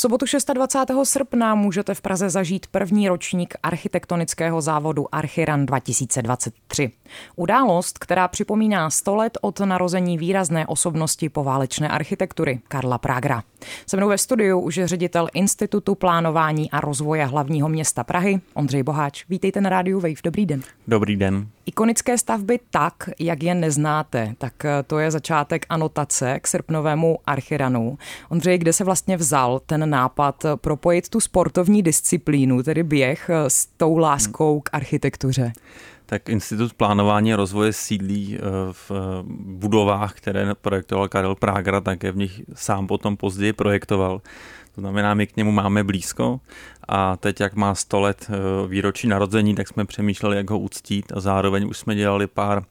Sobotu 26. srpna můžete v Praze zažít první ročník architektonického závodu Archiran 2023. Událost, která připomíná 100 let od narození výrazné osobnosti poválečné architektury Karla Pragra. Se mnou ve studiu už je ředitel Institutu plánování a rozvoje hlavního města Prahy, Ondřej Boháč. Vítejte na rádiu Wave. Dobrý den. Dobrý den. Ikonické stavby tak, jak je neznáte, tak eh, to je začátek anotace k srpnovému Archiranu. Ondřej, kde se vlastně vzal ten nápad propojit tu sportovní disciplínu, tedy běh, eh, s tou láskou k architektuře? Tak Institut plánování a rozvoje sídlí eh, v budovách, které projektoval Karel Prágra, také v nich sám potom později projektoval. To znamená, my k němu máme blízko. A teď, jak má 100 let výročí narození, tak jsme přemýšleli, jak ho uctít. A zároveň už jsme dělali pár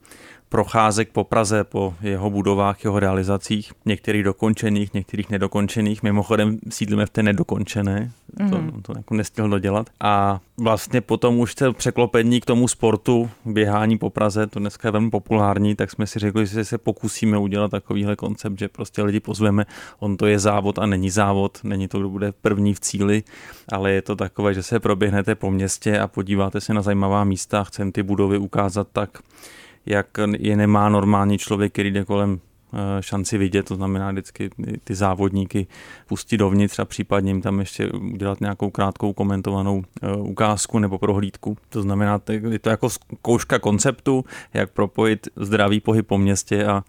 procházek po Praze, po jeho budovách, jeho realizacích, některých dokončených, některých nedokončených. Mimochodem sídlíme v té nedokončené, mm-hmm. to, mhm. to jako nestihl dodělat. A vlastně potom už se překlopení k tomu sportu, běhání po Praze, to dneska je velmi populární, tak jsme si řekli, že se pokusíme udělat takovýhle koncept, že prostě lidi pozveme, on to je závod a není závod, není to, kdo bude první v cíli, ale je to takové, že se proběhnete po městě a podíváte se na zajímavá místa, chceme ty budovy ukázat tak, jak je nemá normální člověk, který jde kolem eh, šanci vidět, to znamená vždycky ty závodníky pustit dovnitř a případně jim tam ještě udělat nějakou krátkou komentovanou eh, ukázku nebo prohlídku. To znamená, je to jako zkouška konceptu, jak propojit zdravý pohyb po městě a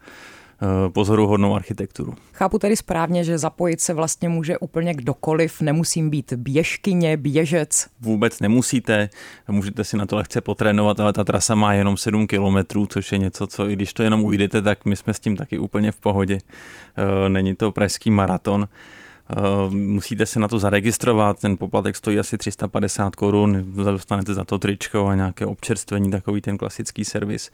pozoruhodnou architekturu. Chápu tedy správně, že zapojit se vlastně může úplně kdokoliv, nemusím být běžkyně, běžec. Vůbec nemusíte, můžete si na to lehce potrénovat, ale ta trasa má jenom 7 kilometrů, což je něco, co i když to jenom ujdete, tak my jsme s tím taky úplně v pohodě. Eh, není to pražský maraton. Eh, musíte se na to zaregistrovat, ten poplatek stojí asi 350 korun, dostanete za to tričko a nějaké občerstvení, takový ten klasický servis.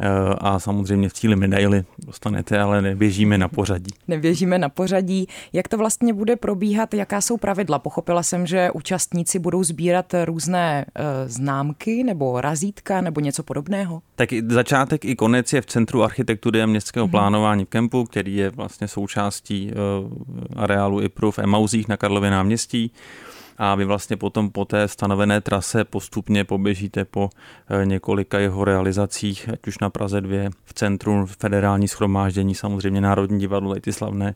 Eh, a samozřejmě v cíli medaily dostanete, ale neběžíme na pořadí. Neběžíme na pořadí. Jak to vlastně bude probíhat? Jaká jsou pravidla? Pochopila jsem, že účastníci budou sbírat různé e, známky nebo razítka nebo něco podobného? Tak začátek i konec je v Centru architektury a městského mm-hmm. plánování v Kempu, který je vlastně součástí e, areálu IPRU v Emauzích na Karlově náměstí a vy vlastně potom po té stanovené trase postupně poběžíte po eh, několika jeho realizacích, ať už na Praze 2, v centru federální schromáždění, samozřejmě Národní divadlo, ty slavné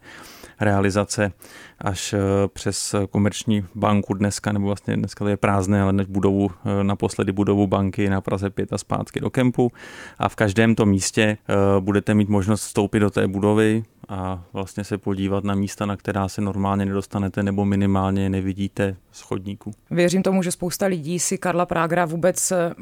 realizace až eh, přes komerční banku dneska, nebo vlastně dneska to je prázdné, ale než budovu, eh, naposledy budovu banky na Praze 5 a zpátky do kempu. A v každém tom místě budete mít možnost vstoupit do té budovy, a vlastně se podívat na místa, na která se normálně nedostanete nebo minimálně nevidíte z chodníku. Věřím tomu, že spousta lidí si Karla Prágra vůbec eh,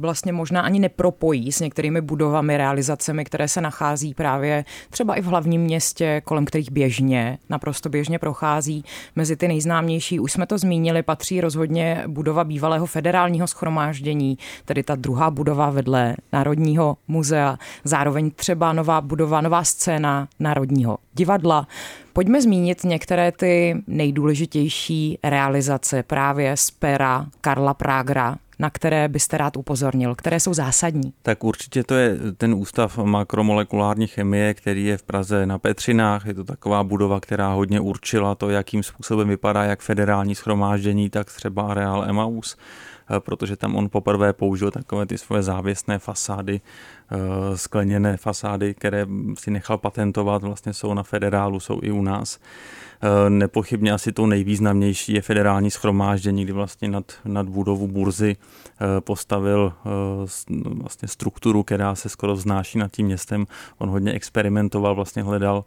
vlastně možná ani nepropojí s některými budovami, realizacemi, které se nachází právě třeba i v hlavním městě, kolem kterých běžně, naprosto běžně prochází. Mezi ty nejznámější, už jsme to zmínili, patří rozhodně budova bývalého federálního schromáždění, tedy ta druhá budova vedle Národního muzea, zároveň třeba nová budova, nová scéna Národní Národního divadla. Pojďme zmínit některé ty nejdůležitější realizace právě z pera Karla Prágra, na které byste rád upozornil, které jsou zásadní? Tak určitě to je ten ústav makromolekulární chemie, který je v Praze na Petřinách. Je to taková budova, která hodně určila to, jakým způsobem vypadá jak federální schromáždění, tak třeba areál Emaus protože tam on poprvé použil takové ty svoje závěsné fasády, eh, skleněné fasády, které si nechal patentovat, vlastně jsou na federálu, jsou i u nás. Eh, nepochybně asi to nejvýznamnější je federální schromáždění, kdy vlastně nad, nad budovu burzy postavil vlastně strukturu, která se skoro vznáší nad tím městem. On hodně experimentoval, vlastně hledal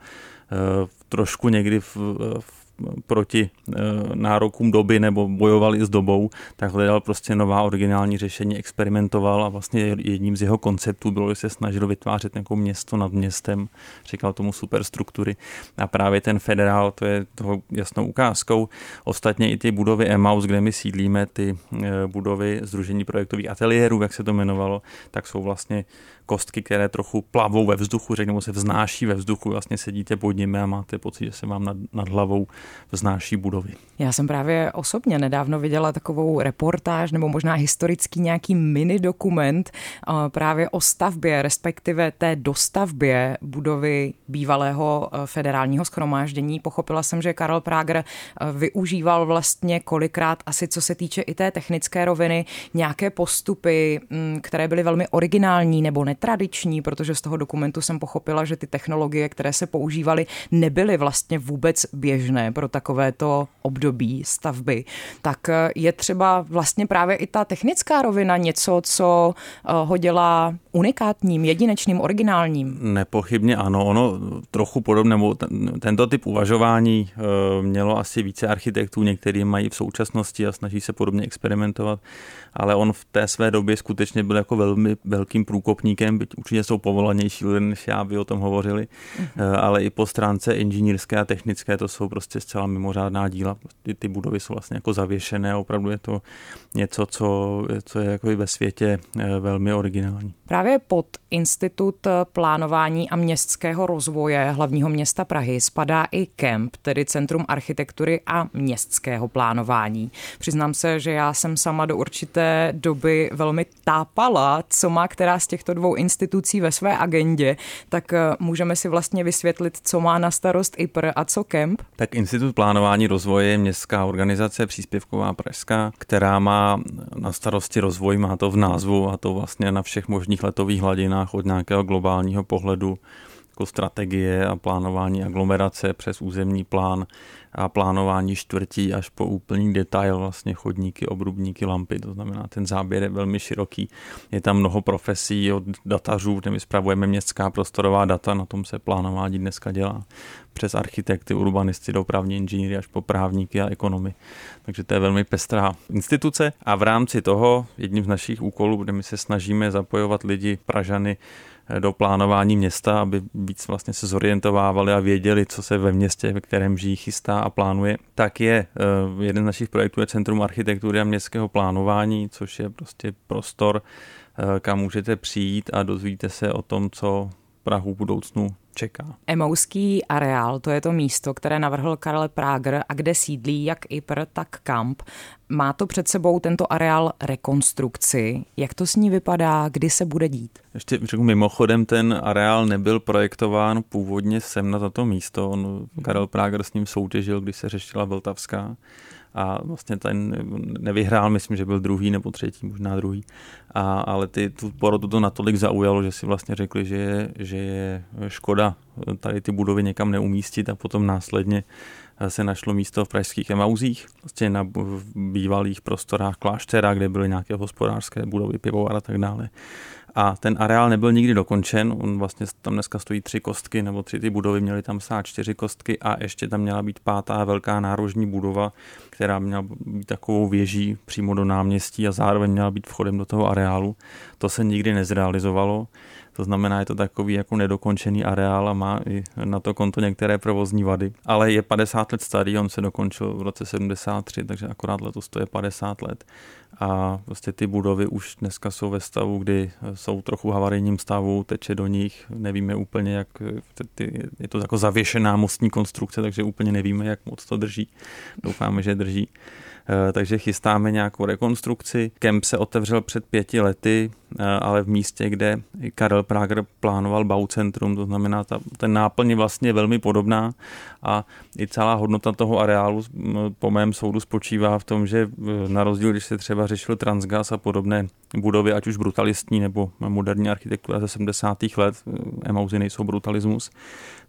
trošku někdy v, v proti eh, nárokům doby nebo bojovali s dobou, tak hledal prostě nová originální řešení, experimentoval a vlastně jedním z jeho konceptů bylo, že se snažil vytvářet nějakou město nad městem, říkal tomu superstruktury a právě ten federál, to je toho jasnou ukázkou. Ostatně i ty budovy Emaus, kde my sídlíme, ty eh, budovy Združení projektových ateliérů, jak se to jmenovalo, tak jsou vlastně kostky, které trochu plavou ve vzduchu, řekněme se vznáší ve vzduchu, vlastně sedíte pod nimi a máte pocit, že se vám nad, nad hlavou vznáší budovy. Já jsem právě osobně nedávno viděla takovou reportáž nebo možná historický nějaký mini dokument eh, právě o stavbě, respektive té dostavbě budovy bývalého eh, federálního schromáždění. Pochopila jsem, že Karel Prager eh, využíval vlastně kolikrát asi co se týče i té technické roviny nějaké postupy, mm, které byly velmi originální nebo netradiční, protože z toho dokumentu jsem pochopila, že ty technologie, které se používaly, nebyly vlastně vůbec běžné pro takovéto období stavby. Tak eh, je třeba vlastně právě i ta technická rovina něco, co eh, ho dělá unikátním, jedinečným, originálním. Nepochybně ano, ono trochu podobné, tento typ uvažování eh, mělo asi více architektů, některý mají v současnosti a snaží se podobně experimentovat, ale on v té své době skutečně byl jako velmi velkým průkopníkem, byť určitě jsou povolanější lidé než já, by o tom hovořili, mm-hmm. ale i po stránce inženýrské a technické to jsou prostě zcela mimořádná díla. Ty, ty budovy jsou vlastně jako zavěšené, opravdu je to něco, co, co je jako i ve světě eh, velmi originální. Právě pod Institut plánování a městského rozvoje hlavního města Prahy spadá i KEMP, tedy Centrum architektury a městského plánování. Přiznám se, že já jsem sama do určité doby velmi tápala, co má která z těchto dvou institucí ve své agendě, tak eh, můžeme si vlastně vysvětlit, co má na starost IPR a co KEMP? Tak Institut plánování rozvoje je městská organizace příspěvková pražská, která má na starosti rozvoj, má to v názvu a to vlastně na všech možných letových hladinách od nějakého globálního pohledu jako strategie a plánování aglomerace přes územní plán a plánování čtvrtí až po úplný detail, vlastně chodníky, obrubníky, lampy, to znamená ten záběr je velmi široký. Je tam mnoho profesí od datařů, kde my spravujeme městská prostorová data, na tom se plánování dneska dělá přes architekty, urbanisty, dopravní inženýry až po právníky a ekonomy. Takže to je velmi pestrá instituce a v rámci toho jedním z našich úkolů, kde my se snažíme zapojovat lidi, Pražany, do plánování města, aby víc vlastně se zorientovávali a věděli, co se ve městě, ve kterém žijí, chystá a plánuje, tak je eh, jeden z našich projektů je Centrum architektury a městského plánování, což je prostě prostor, eh, kam můžete přijít a dozvíte se o tom, co Prahu v budoucnu čeká. Emouský areál, to je to místo, které navrhl Karel Prager a kde sídlí jak IPR, tak Kamp. Má to před sebou tento areál rekonstrukci. Jak to s ní vypadá, kdy se bude dít? Ještě řeknu mimochodem, ten areál nebyl projektován původně sem na toto místo. On, Karel Prager s ním soutěžil, když se řešila Vltavská a vlastně ten nevyhrál, myslím, že byl druhý nebo třetí, možná druhý, a, ale ty, tu porotu to natolik zaujalo, že si vlastně řekli, že že je škoda tady ty budovy někam neumístit a potom následně se našlo místo v pražských Emauzích, vlastně na bývalých prostorách kláštera, kde byly nějaké hospodářské budovy, pivovar a tak dále a ten areál nebyl nikdy dokončen. On vlastně tam dneska stojí tři kostky, nebo tři ty budovy měly tam stát čtyři kostky a ještě tam měla být pátá velká nárožní budova, která měla být takovou věží přímo do náměstí a zároveň měla být vchodem do toho areálu. To se nikdy nezrealizovalo. To znamená, je to takový jako nedokončený areál a má i na to konto některé provozní vady. Ale je 50 let starý, on se dokončil v roce 73, takže akorát letos to je 50 let. A prostě ty budovy už dneska jsou ve stavu, kdy jsou trochu havarijním stavu, teče do nich, nevíme úplně, jak je to jako zavěšená mostní konstrukce, takže úplně nevíme, jak moc to drží. Doufáme, že drží. Eh, takže chystáme nějakou rekonstrukci. Kemp se otevřel před pěti lety, eh, ale v místě, kde Karel Prager plánoval Baucentrum, to znamená, ta, ten náplň je vlastně velmi podobná a i celá hodnota toho areálu po mém soudu spočívá v tom, že eh, na rozdíl, když se třeba řešil Transgas a podobné budovy, ať už brutalistní nebo moderní architektura ze 70. let, emauzy nejsou brutalismus,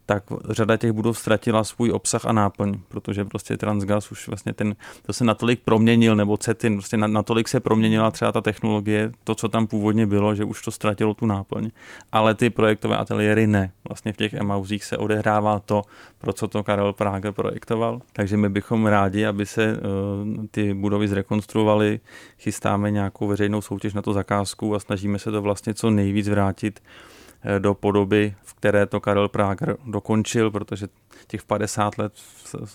tak řada těch budov ztratila svůj obsah a náplň, protože prostě Transgas už vlastně ten, to se natolik proměnil, nebo CETIN, prostě natolik se proměnila třeba ta technologie, to, co tam původně bylo, že už to ztratilo tu náplň. Ale ty projektové ateliéry ne. Vlastně v těch emauzích se odehrává to, pro co to Karel Prager projektoval. Takže my bychom rádi, aby se uh, ty budovy zrekonstruovaly, chystáme nějakou veřejnou soutěž na to zakázku a snažíme se to vlastně co nejvíc vrátit Eh, do podoby, v které to Karel Prager dokončil, protože těch 50 let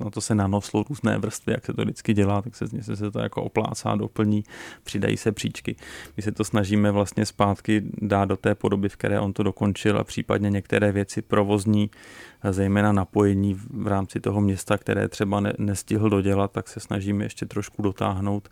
na to se nanoslo různé vrstvy, jak se to vždycky dělá, tak se, se, se to jako oplácá, doplní, přidají se příčky. My se to snažíme vlastně zpátky dát do té podoby, v které on to dokončil a případně některé věci provozní, zejména napojení v rámci toho města, které třeba ne, nestihl dodělat, tak se snažíme ještě trošku dotáhnout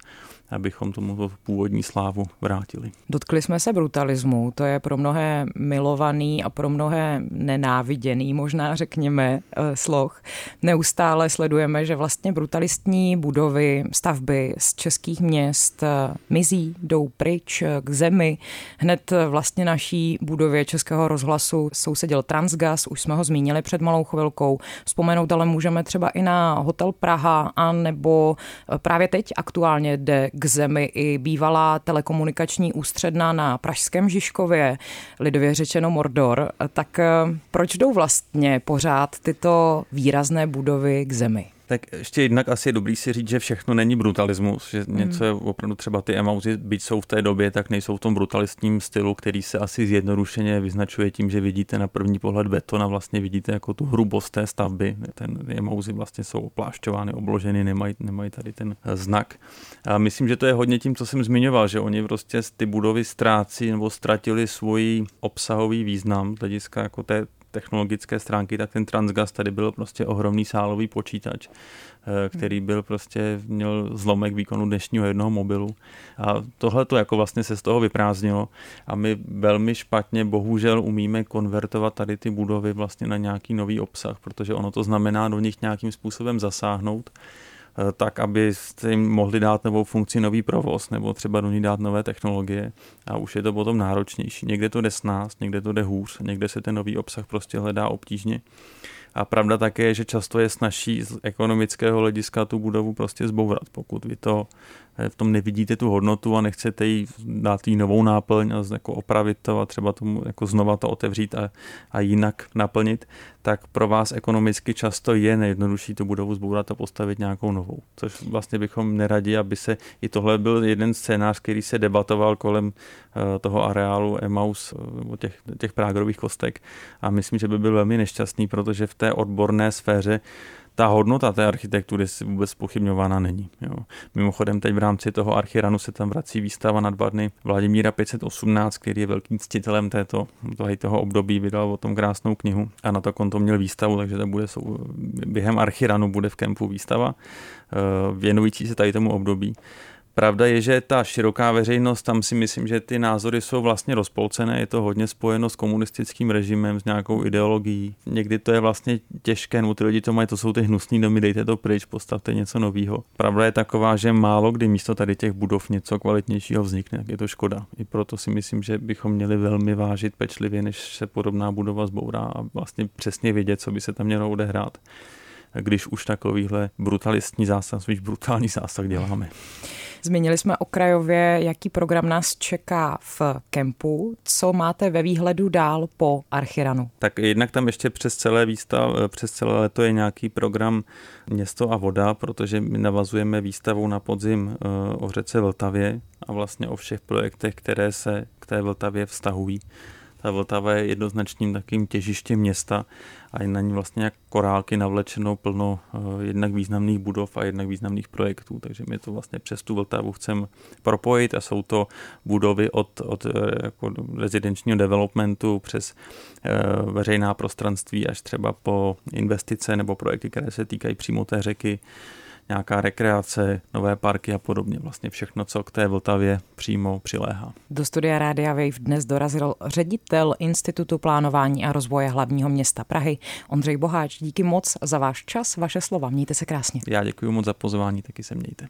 abychom tomu původní slávu vrátili. Dotkli jsme se brutalismu, to je pro mnohé milovaný a pro mnohé nenáviděný, možná řekněme, eh, sloh. Neustále sledujeme, že vlastně brutalistní budovy, stavby z českých měst eh, mizí, jdou pryč eh, k zemi. Hned vlastně naší budově Českého rozhlasu sousedil Transgas, už jsme ho zmínili před malou chvilkou. Vzpomenout ale můžeme třeba i na hotel Praha, a nebo právě teď aktuálně jde k zemi i bývalá telekomunikační ústředna na Pražském Žižkově, lidově řečeno Mordor, tak eh, proč jdou vlastně pořád tyto výrazné budovy k zemi? Tak ještě jednak asi je dobrý si říct, že všechno není brutalismus, že mm. něco je opravdu třeba ty emauzy, byť jsou v té době, tak nejsou v tom brutalistním stylu, který se asi zjednodušeně vyznačuje tím, že vidíte na první pohled beton a vlastně vidíte jako tu hrubost té stavby. Ten emauzy vlastně jsou oplášťovány, obloženy, nemají, nemají tady ten znak. A myslím, že to je hodně tím, co jsem zmiňoval, že oni prostě ty budovy ztrácí nebo ztratili svůj obsahový význam z hlediska jako té technologické stránky, tak ten Transgas tady byl prostě ohromný sálový počítač, eh, který byl prostě, měl zlomek výkonu dnešního jednoho mobilu. A tohle to jako vlastně se z toho vyprázdnilo a my velmi špatně bohužel umíme konvertovat tady ty budovy vlastně na nějaký nový obsah, protože ono to znamená do nich nějakým způsobem zasáhnout tak, abyste jim mohli dát novou funkci, nový provoz, nebo třeba do ní dát nové technologie a už je to potom náročnější. Někde to jde s nás, někde to jde hůř, někde se ten nový obsah prostě hledá obtížně. A pravda také je, že často je snažší z ekonomického hlediska tu budovu prostě zbourat, pokud vy to Eh, v tom nevidíte tu hodnotu a nechcete jí dát jí novou náplň a jako opravit to a třeba tomu jako znova to otevřít a, a jinak naplnit, tak pro vás ekonomicky často je nejjednodušší tu budovu zbourat a postavit nějakou novou. Což vlastně bychom neradi, aby se i tohle byl jeden scénář, který se debatoval kolem eh, toho areálu Emaus, o těch, těch prágrových kostek a myslím, že by byl velmi nešťastný, protože v té odborné sféře ta hodnota té architektury si vůbec pochybňována není. Jo. Mimochodem teď v rámci toho archiranu se tam vrací výstava na dva dny Vladimíra 518, který je velkým ctitelem této, toho, období, vydal o tom krásnou knihu a na to konto měl výstavu, takže to bude během archiranu bude v kempu výstava eh, věnující se tady tomu období. Pravda je, že ta široká veřejnost, tam si myslím, že ty názory jsou vlastně rozpolcené, je to hodně spojeno s komunistickým režimem, s nějakou ideologií. Někdy to je vlastně těžké, nebo ty lidi to mají, to jsou ty hnusný domy, dejte to pryč, postavte něco nového. Pravda je taková, že málo kdy místo tady těch budov něco kvalitnějšího vznikne, tak je to škoda. I proto si myslím, že bychom měli velmi vážit pečlivě, než se podobná budova zbourá a vlastně přesně vědět, co by se tam mělo odehrát když už takovýhle brutalistní zásah, spíš brutální zásah děláme. Zmínili jsme okrajově, jaký program nás čeká v kempu. Co máte ve výhledu dál po Archiranu? Tak jednak tam ještě přes celé výstav, přes celé leto je nějaký program Město a voda, protože my navazujeme výstavou na podzim eh, o řece Vltavě a vlastně o všech projektech, které se k té Vltavě vztahují. Ta Vltava je jednoznačným takým těžištěm města a je na ní vlastně jak korálky navlečeno plno uh, jednak významných budov a jednak významných projektů, takže my to vlastně přes tu Vltavu chceme propojit a jsou to budovy od, od eh, jako rezidenčního developmentu přes uh, veřejná prostranství až třeba po investice nebo projekty, které se týkají přímo té řeky, nějaká rekreace, nové parky a podobně. Vlastně všechno, co k té Vltavě přímo přiléhá. Do studia Rádia Wave dnes dorazil ředitel Institutu plánování a rozvoje hlavního města Prahy Ondřej Boháč. Díky moc za váš čas, vaše slova. Mějte se krásně. Já děkuji moc za pozvání, taky se mějte.